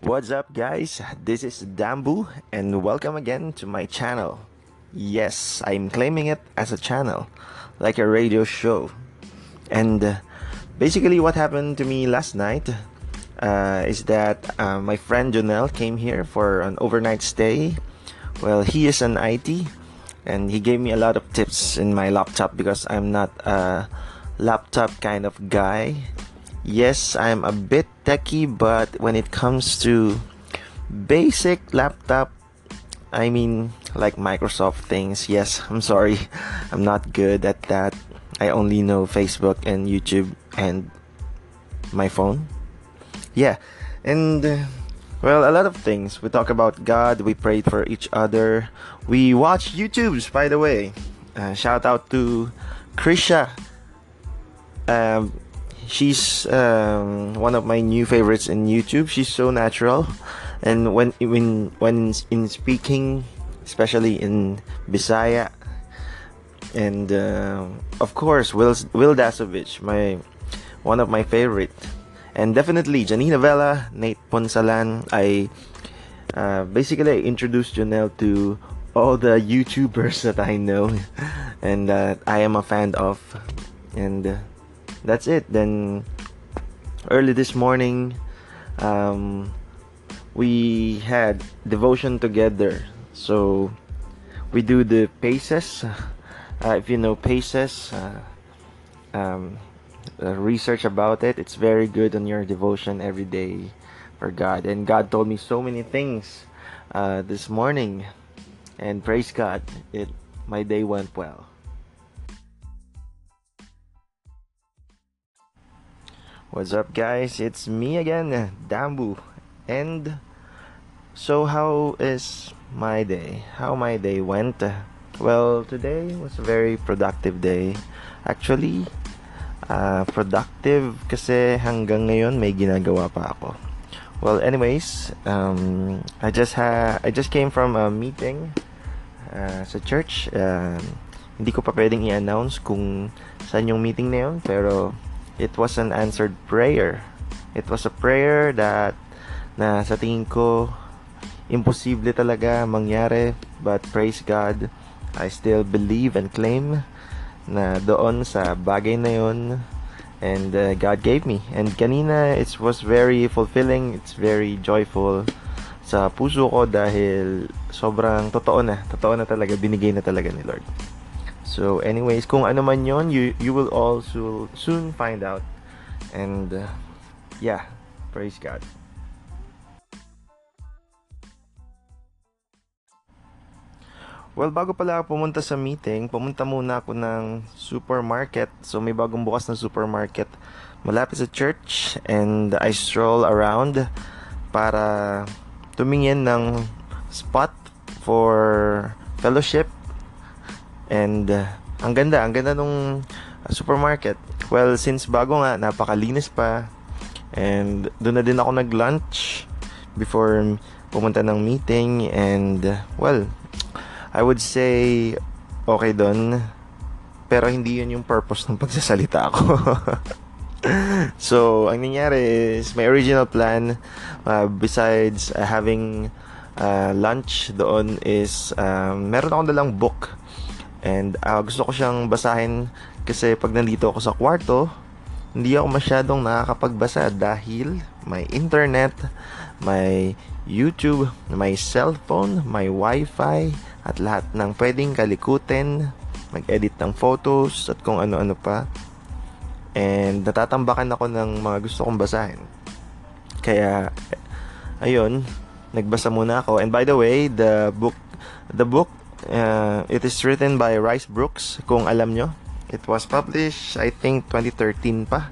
What's up, guys? This is Dambu, and welcome again to my channel. Yes, I'm claiming it as a channel, like a radio show. And uh, basically, what happened to me last night uh, is that uh, my friend Jonel came here for an overnight stay. Well, he is an IT, and he gave me a lot of tips in my laptop because I'm not a laptop kind of guy yes, I'm a bit techy, but when it comes to basic laptop, I mean, like Microsoft things, yes, I'm sorry, I'm not good at that. I only know Facebook and YouTube and my phone. Yeah, and uh, well, a lot of things. We talk about God, we prayed for each other, we watch YouTubes, by the way. Uh, shout out to Krisha. Um, she's um, one of my new favorites in YouTube. She's so natural, and when when when in speaking, especially in Bisaya, and uh, of course Will Will Dasovich, my one of my favorite, and definitely Janina Vela, Nate Ponsalan. I uh, basically I introduced Janelle to all the YouTubers that I know and that I am a fan of, and. That's it. Then early this morning, um, we had devotion together. So we do the paces. Uh, if you know paces, uh, um, uh, research about it. It's very good on your devotion every day for God. And God told me so many things uh, this morning. And praise God, it my day went well. What's up, guys? It's me again, Dambu. And so, how is my day? How my day went? Well, today was a very productive day. Actually, uh, productive kasi hanggang ngayon may ginagawa pa ako. Well, anyways, um, I just ha I just came from a meeting uh, sa church. Uh, hindi ko pa pwedeng i-announce kung saan yung meeting na yun, pero it was an answered prayer. It was a prayer that na sa tingin ko imposible talaga mangyari but praise God I still believe and claim na doon sa bagay na yon and uh, God gave me and kanina it was very fulfilling it's very joyful sa puso ko dahil sobrang totoo na totoo na talaga binigay na talaga ni Lord So anyways, kung ano man yon, you you will also soon find out. And uh, yeah, praise God. Well, bago pala pumunta sa meeting, pumunta muna ako ng supermarket. So may bagong bukas na supermarket malapit sa church and I stroll around para tumingin ng spot for fellowship And uh, ang ganda, ang ganda nung uh, supermarket. Well, since bago nga, napakalinis pa. And doon na din ako nag-lunch before pumunta ng meeting. And uh, well, I would say okay doon. Pero hindi yun yung purpose ng pagsasalita ako. so, ang nangyari is my original plan uh, besides uh, having uh, lunch doon is um, meron akong dalang book And uh, gusto ko siyang basahin kasi pag nandito ako sa kwarto, hindi ako masyadong nakakapagbasa dahil may internet, may YouTube, may cellphone, may wifi, at lahat ng pwedeng kalikutin, mag-edit ng photos, at kung ano-ano pa. And natatambakan ako ng mga gusto kong basahin. Kaya, ayun, nagbasa muna ako. And by the way, the book, the book Uh, it is written by Rice Brooks, kung alam nyo. It was published, I think, 2013 pa.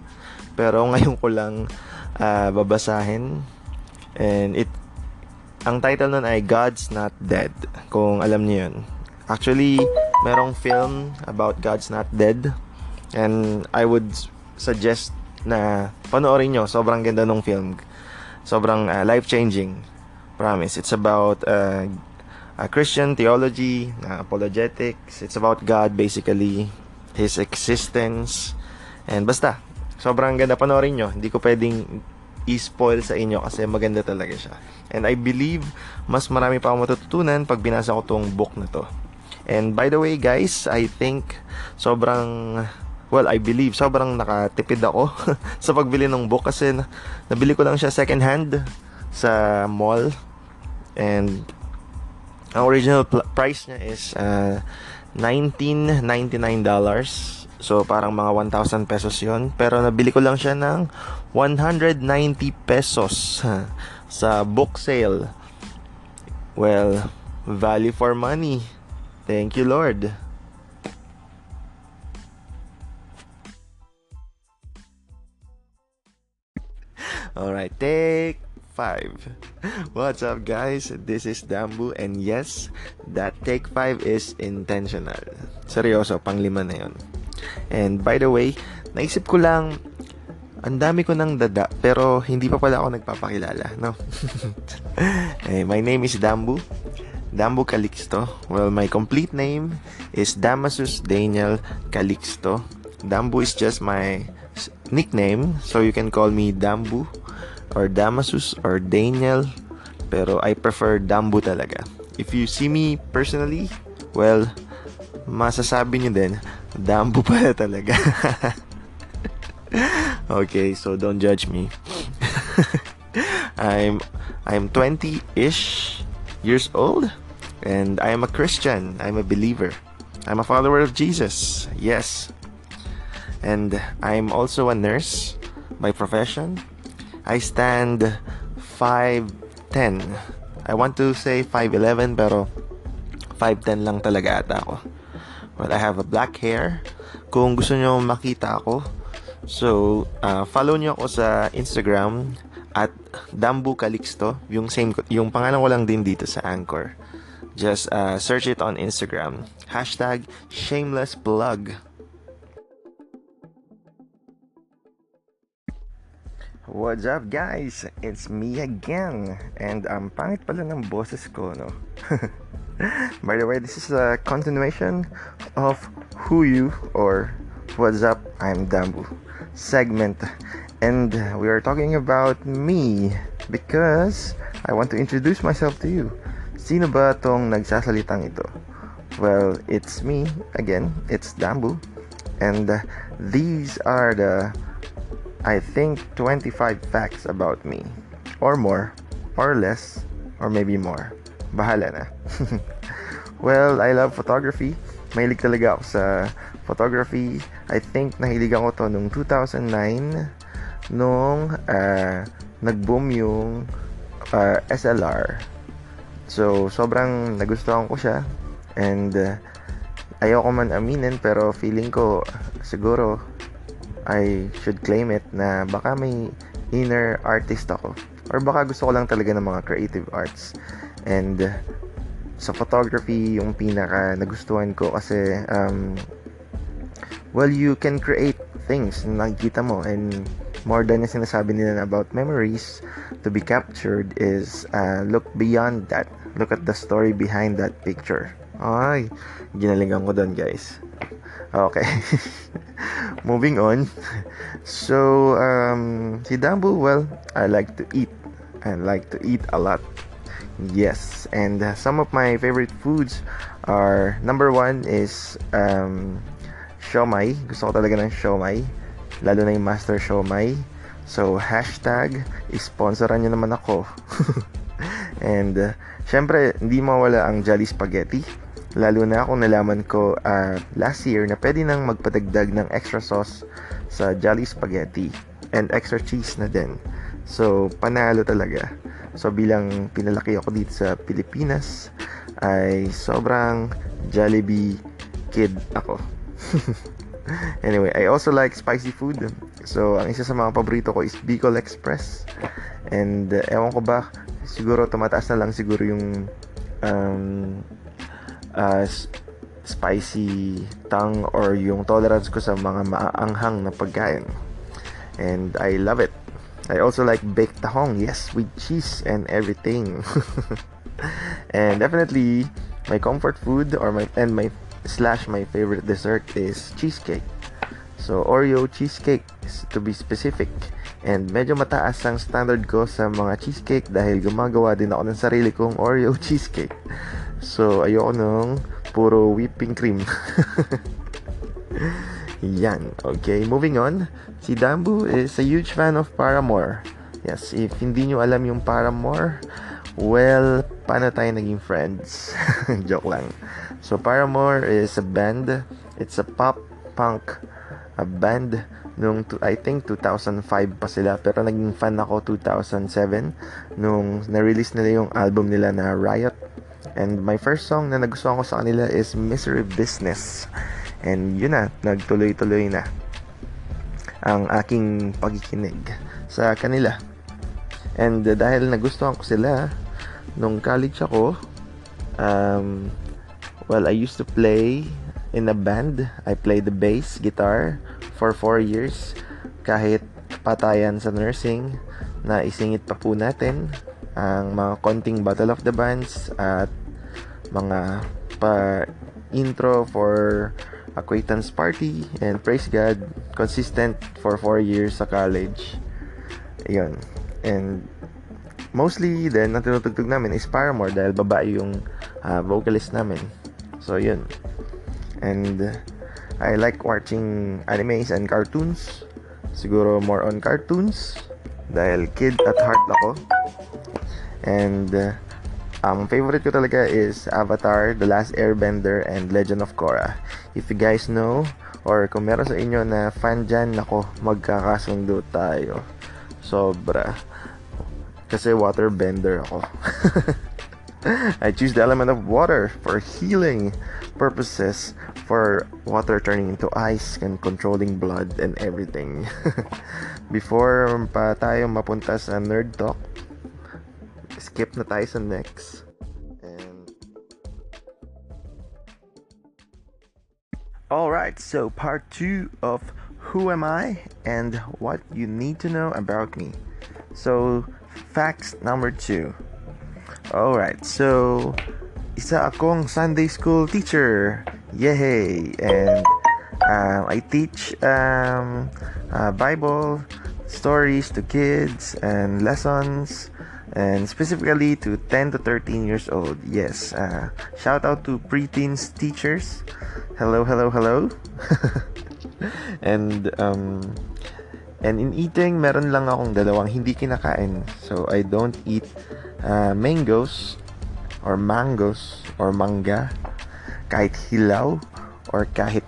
Pero ngayon ko lang uh, babasahin. And it, ang title nun ay God's Not Dead, kung alam niyo yun. Actually, merong film about God's Not Dead. And I would suggest na panoorin nyo. Sobrang ganda ng film. Sobrang uh, life-changing. Promise. It's about uh, uh, Christian theology, uh, apologetics. It's about God basically, His existence. And basta, sobrang ganda panoorin nyo. Hindi ko pwedeng i-spoil sa inyo kasi maganda talaga siya. And I believe mas marami pa akong matututunan pag binasa ko tong book na to. And by the way guys, I think sobrang well, I believe sobrang nakatipid ako sa pagbili ng book kasi nabili ko lang siya second hand sa mall. And ang original pl- price niya is uh, $19.99. So, parang mga 1,000 pesos yon Pero nabili ko lang siya ng 190 pesos sa book sale. Well, value for money. Thank you, Lord. Alright, take five. What's up, guys? This is Dambu, and yes, that take five is intentional. Seryoso, pang lima na yon. And by the way, naisip ko lang, ang dami ko ng dada, pero hindi pa pala ako nagpapakilala, no? hey, my name is Dambu. Dambu Calixto. Well, my complete name is Damasus Daniel Calixto. Dambu is just my nickname, so you can call me Dambu or Damasus or Daniel pero I prefer Dambu talaga. If you see me personally, well, masasabi niyo din, Dambu pala talaga. okay, so don't judge me. I'm I'm 20-ish years old and I am a Christian. I'm a believer. I'm a follower of Jesus. Yes. And I'm also a nurse by profession I stand 5'10". I want to say 5'11", pero 5'10 lang talaga ata ako. Well, I have a black hair. Kung gusto nyo makita ako, so, uh, follow nyo ako sa Instagram at Dambu Calixto. Yung, same, yung pangalan ko lang din dito sa Anchor. Just uh, search it on Instagram. Hashtag shameless plug. What's up guys? It's me again and ang um, pangit pala ng boses ko no? By the way, this is a continuation of Who You or What's Up, I'm Dambu segment. And we are talking about me because I want to introduce myself to you. Sino ba tong nagsasalitang ito? Well, it's me again, it's Dambu. And these are the I think 25 facts about me. Or more. Or less. Or maybe more. Bahala na. well, I love photography. Mahilig talaga ako sa photography. I think nahilig ako to nung 2009 nung uh, nag-boom yung uh, SLR. So, sobrang nagustuhan ko siya. And uh, ayoko man aminin pero feeling ko siguro I should claim it na baka may inner artist ako. Or baka gusto ko lang talaga ng mga creative arts. And sa photography yung pinaka nagustuhan ko kasi um, well you can create things na nakikita mo. And more than yung sinasabi nila about memories to be captured is uh, look beyond that. Look at the story behind that picture. Ay ginalingan ko doon guys okay moving on. So, um, si Dambu, well, I like to eat. I like to eat a lot. Yes, and uh, some of my favorite foods are number one is um, siomai. Gusto ko talaga ng siomai. Lalo na yung master siomai. So, hashtag, sponsoran nyo naman ako. and, uh, syempre, hindi mawala ang Jolly Spaghetti Lalo na kung nalaman ko uh, last year na pwede nang magpadagdag ng extra sauce sa Jolly Spaghetti and extra cheese na din. So, panalo talaga. So, bilang pinalaki ako dito sa Pilipinas, ay sobrang Jollibee kid ako. anyway, I also like spicy food. So, ang isa sa mga paborito ko is Bicol Express. And, uh, ewan ko ba, siguro tumataas na lang siguro yung um, uh, spicy tongue or yung tolerance ko sa mga maaanghang na pagkain. And I love it. I also like baked tahong, yes, with cheese and everything. and definitely my comfort food or my and my slash my favorite dessert is cheesecake. So, Oreo cheesecake to be specific. And medyo mataas ang standard ko sa mga cheesecake dahil gumagawa din ako ng sarili kong Oreo cheesecake. So, ayoko nung puro whipping cream. Yan. Okay, moving on. Si Dambu is a huge fan of Paramore. Yes, if hindi nyo alam yung Paramore, well, paano tayo naging friends? Joke lang. So, Paramore is a band. It's a pop punk a band nung I think 2005 pa sila pero naging fan ako 2007 nung na-release nila yung album nila na Riot and my first song na nagustuhan ko sa kanila is Misery Business and yun na nagtuloy-tuloy na ang aking pagkikinig sa kanila And dahil nagustuhan ko sila, nung college ako, um, well, I used to play in a band. I played the bass guitar for 4 years. Kahit patayan sa nursing, na isingit pa po natin ang mga konting Battle of the Bands at mga pa intro for acquaintance party and praise God consistent for 4 years sa college. Ayun. And mostly then ang tinutugtog namin is Paramore dahil babae yung uh, vocalist namin. So yun. And I like watching animes and cartoons. Siguro more on cartoons dahil kid at heart ako. And uh, ang favorite ko talaga is Avatar, The Last Airbender, and Legend of Korra. If you guys know, or kung meron sa inyo na fan dyan, nako, magkakasundo tayo. Sobra. Kasi water bender ako. I choose the element of water for healing purposes for water turning into ice and controlling blood and everything. Before pa tayo mapunta sa nerd talk, skip na tayo sa next. And Alright, so part 2 of Who Am I and What You Need to Know About Me. So, Facts number two. Alright, so isa akong Sunday school teacher. Yay! And uh, I teach um, uh, Bible stories to kids and lessons and specifically to 10 to 13 years old. Yes. Uh, shout out to preteens teachers. Hello, hello, hello. and um, And in eating, meron lang akong dalawang hindi kinakain. So, I don't eat uh, mangoes or mangoes or manga kahit hilaw or kahit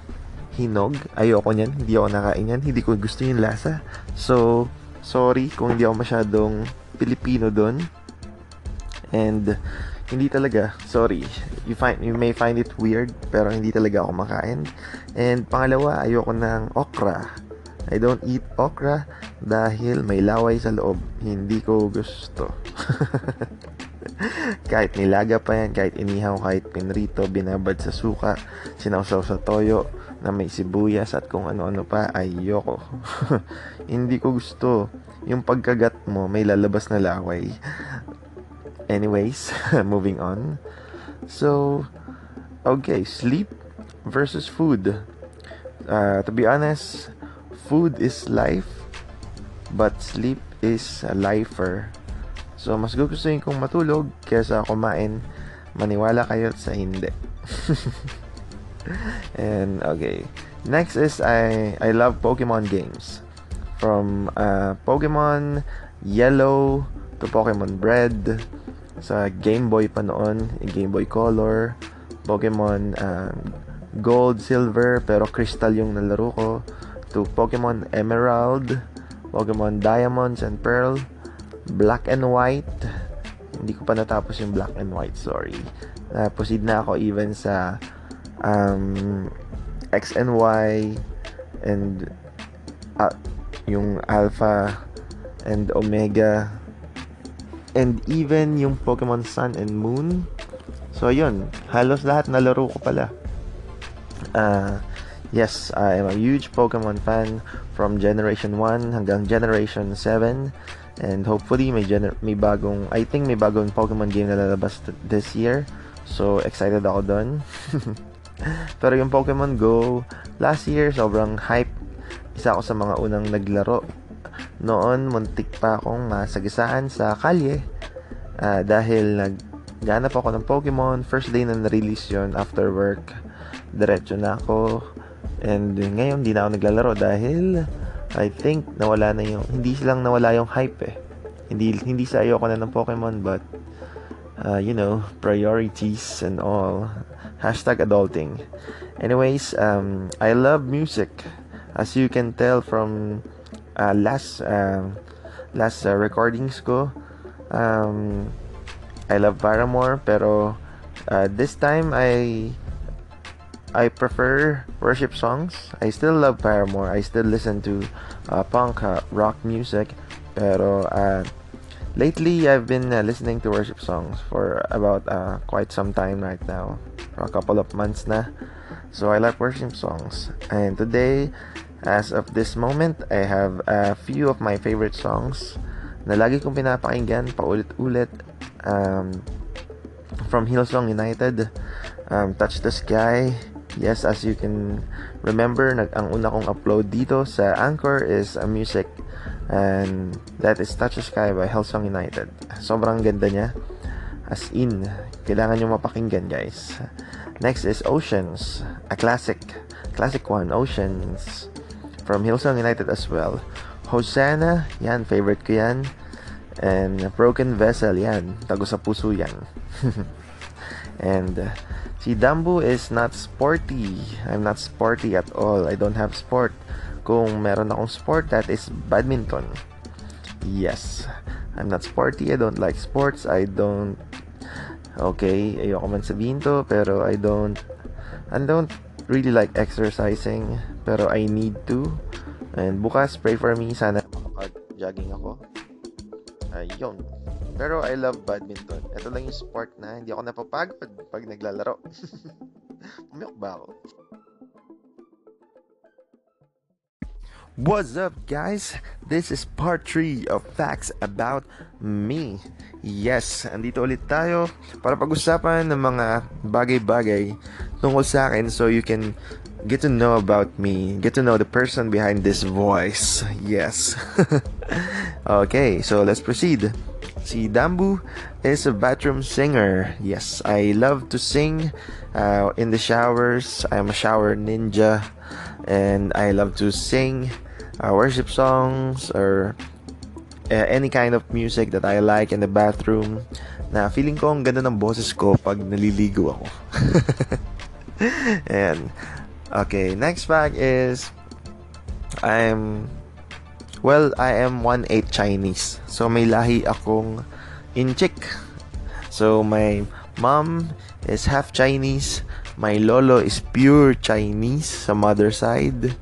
hinog. Ayoko niyan. Hindi ako nakain yan. Hindi ko gusto yung lasa. So, sorry kung hindi ako masyadong Pilipino doon. And, hindi talaga. Sorry. You find you may find it weird pero hindi talaga ako makain. And pangalawa, ayoko ng okra I don't eat okra dahil may laway sa loob. Hindi ko gusto. kahit nilaga pa yan, kahit inihaw, kahit pinrito, binabad sa suka, sinawsaw sa toyo, na may sibuyas at kung ano-ano pa, ayoko. Hindi ko gusto. Yung pagkagat mo, may lalabas na laway. Anyways, moving on. So, okay, sleep versus food. Uh, to be honest, food is life, but sleep is a lifer. So, mas gugustuhin kong matulog kaysa kumain. Maniwala kayo sa hindi. and, okay. Next is, I, I love Pokemon games. From uh, Pokemon Yellow to Pokemon Red. Sa Game Boy pa noon, Game Boy Color. Pokemon uh, Gold, Silver, pero Crystal yung nalaro ko to Pokemon Emerald, Pokemon Diamonds and Pearl, Black and White. Hindi ko pa natapos yung Black and White, sorry. Uh, proceed na ako even sa um, X and Y and uh, yung Alpha and Omega and even yung Pokemon Sun and Moon. So, yun. Halos lahat na laro ko pala. Uh, Yes, I am a huge Pokemon fan from Generation 1 hanggang Generation 7 and hopefully may gener- may bagong I think may bagong Pokemon game na lalabas this year. So excited ako doon. Pero yung Pokemon Go last year sobrang hype isa ako sa mga unang naglaro. Noon, muntik pa akong masagisaan sa kalye uh, dahil nagganap ako ng Pokemon. First day na na-release yun after work. Diretso na ako. And ngayon, hindi na ako naglalaro dahil I think nawala na yung, hindi silang nawala yung hype eh. Hindi, hindi sa ayoko na ng Pokemon but uh, you know, priorities and all. Hashtag adulting. Anyways, um, I love music. As you can tell from uh, last uh, last uh, recordings ko, um, I love Paramore, pero uh, this time I I prefer worship songs. I still love Paramore. I still listen to uh, punk uh, rock music, pero uh, lately I've been uh, listening to worship songs for about uh, quite some time right now, for a couple of months na. So I like worship songs. And today, as of this moment, I have a few of my favorite songs na lagi kong pinapakinggan paulit-ulit um, from Hillsong United, um, Touch the Sky. Yes, as you can remember, nag ang una kong upload dito sa Anchor is a music and that is Touch the Sky by Hillsong United. Sobrang ganda niya. As in, kailangan nyo mapakinggan guys. Next is Oceans, a classic, classic one, Oceans, from Hillsong United as well. Hosanna, yan, favorite ko yan. And Broken Vessel, yan, tago sa puso yan. and uh, si Dambu is not sporty. I'm not sporty at all. I don't have sport. Kung meron akong sport, that is badminton. Yes, I'm not sporty. I don't like sports. I don't Okay, ayoko man sabihin to, pero I don't, I don't really like exercising, pero I need to. And bukas, pray for me, sana makapag-jogging ako. Ayun. Pero I love badminton. Ito lang yung sport na hindi ako napapagod pag naglalaro. Pumiyok ba ako? What's up, guys? This is part 3 of Facts About Me. Yes, andito ulit tayo para pag-usapan ng mga bagay-bagay tungkol sa akin so you can get to know about me, get to know the person behind this voice. Yes. okay, so let's proceed. Si Dambu is a bathroom singer. Yes, I love to sing uh, in the showers. I'm a shower ninja and I love to sing uh, worship songs or uh, any kind of music that I like in the bathroom na feeling ko ang ganda ng boses ko pag naliligo ako. and okay, next fact is I'm well, I am 1/8 Chinese. So may lahi akong Inchik. So my mom is half Chinese. My lolo is pure Chinese sa mother side.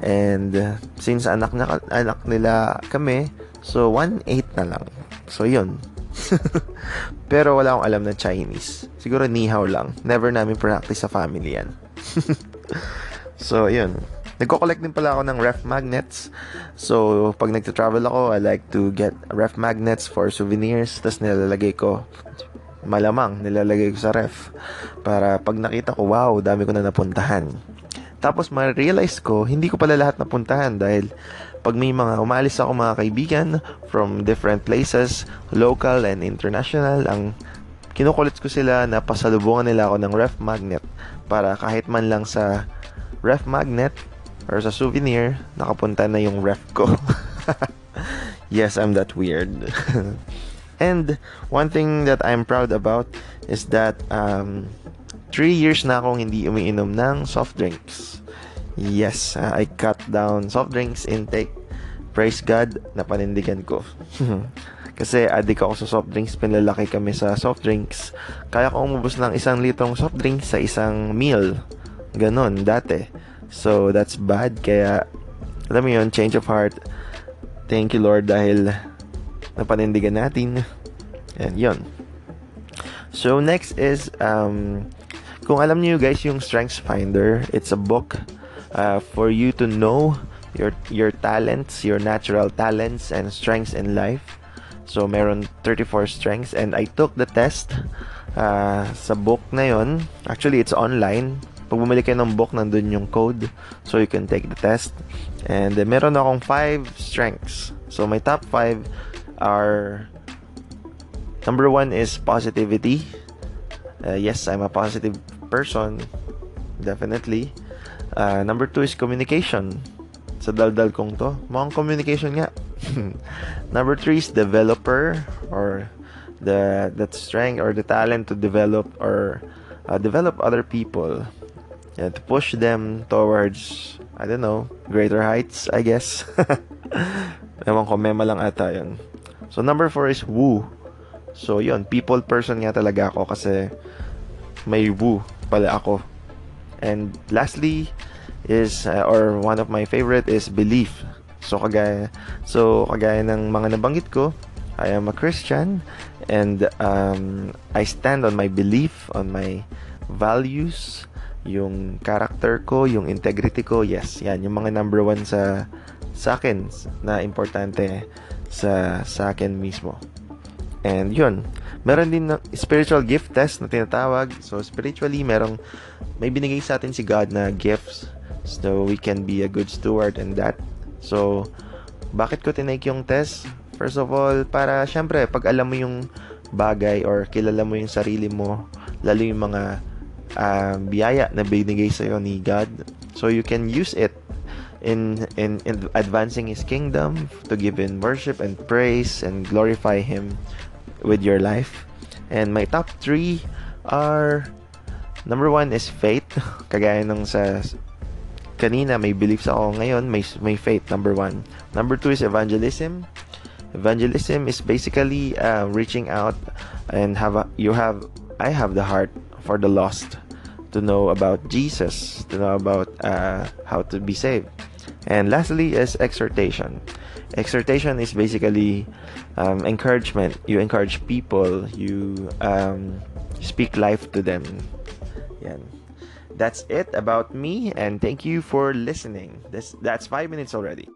And since anak na anak nila kami, so 1/8 na lang. So 'yun. Pero wala akong alam na Chinese. Siguro ni hao lang. Never namin practice sa family yan. so 'yun. Nagko-collect din pala ako ng ref magnets. So, pag nagta-travel ako, I like to get ref magnets for souvenirs. Tapos nilalagay ko malamang nilalagay ko sa ref para pag nakita ko wow dami ko na napuntahan tapos ma-realize ko, hindi ko pala lahat napuntahan dahil pag may mga umalis ako mga kaibigan from different places, local and international, ang kinukulit ko sila na pasalubungan nila ako ng ref magnet para kahit man lang sa ref magnet or sa souvenir, nakapunta na yung ref ko. yes, I'm that weird. and one thing that I'm proud about is that um, 3 years na akong hindi umiinom ng soft drinks. Yes, uh, I cut down soft drinks intake. Praise God, napanindigan ko. Kasi adik ako sa soft drinks, pinlalaki kami sa soft drinks. Kaya ko umubos ng isang litrong soft drinks sa isang meal. Ganon, dati. So, that's bad. Kaya, alam mo yun, change of heart. Thank you, Lord, dahil napanindigan natin. And yun. So, next is, um, kung alam niyo guys yung Strengths Finder, it's a book uh, for you to know your your talents, your natural talents and strengths in life. So meron 34 strengths and I took the test uh, sa book na yon. Actually, it's online. Pag bumili kayo ng book, nandun yung code. So, you can take the test. And uh, meron akong 5 strengths. So, my top 5 are... Number 1 is positivity. Uh, yes, I'm a positive person. Definitely. Uh, number 2 is communication. Sa daldal kong to. Mukhang communication nga. number 3 is developer or the that strength or the talent to develop or uh, develop other people. Yeah, to push them towards I don't know greater heights I guess. Ewan ko mema lang ata yun. So number four is woo. So yun people person nga talaga ako kasi may woo pala ako. And lastly is uh, or one of my favorite is belief so kagaya so kagaya ng mga nabanggit ko I am a Christian and um, I stand on my belief on my values yung character ko, yung integrity ko, yes, yan, yung mga number one sa sa akin na importante sa sa akin mismo. And yun, meron din na spiritual gift test na tinatawag. So spiritually, merong may binigay sa atin si God na gifts so we can be a good steward and that. So bakit ko tinake yung test? First of all, para syempre pag alam mo yung bagay or kilala mo yung sarili mo, lalo yung mga uh, biyaya na binigay sa iyo ni God. So you can use it in, in in advancing his kingdom to give in worship and praise and glorify him with your life. And my top three are number one is faith. Kagaya nung sa kanina may beliefs ako ngayon may may faith number one. Number two is evangelism. Evangelism is basically uh, reaching out and have a, you have I have the heart for the lost to know about Jesus, to know about uh, how to be saved. And lastly is exhortation. Exhortation is basically um, encouragement. You encourage people. You um, speak life to them. Yan. That's it about me, and thank you for listening. This that's five minutes already.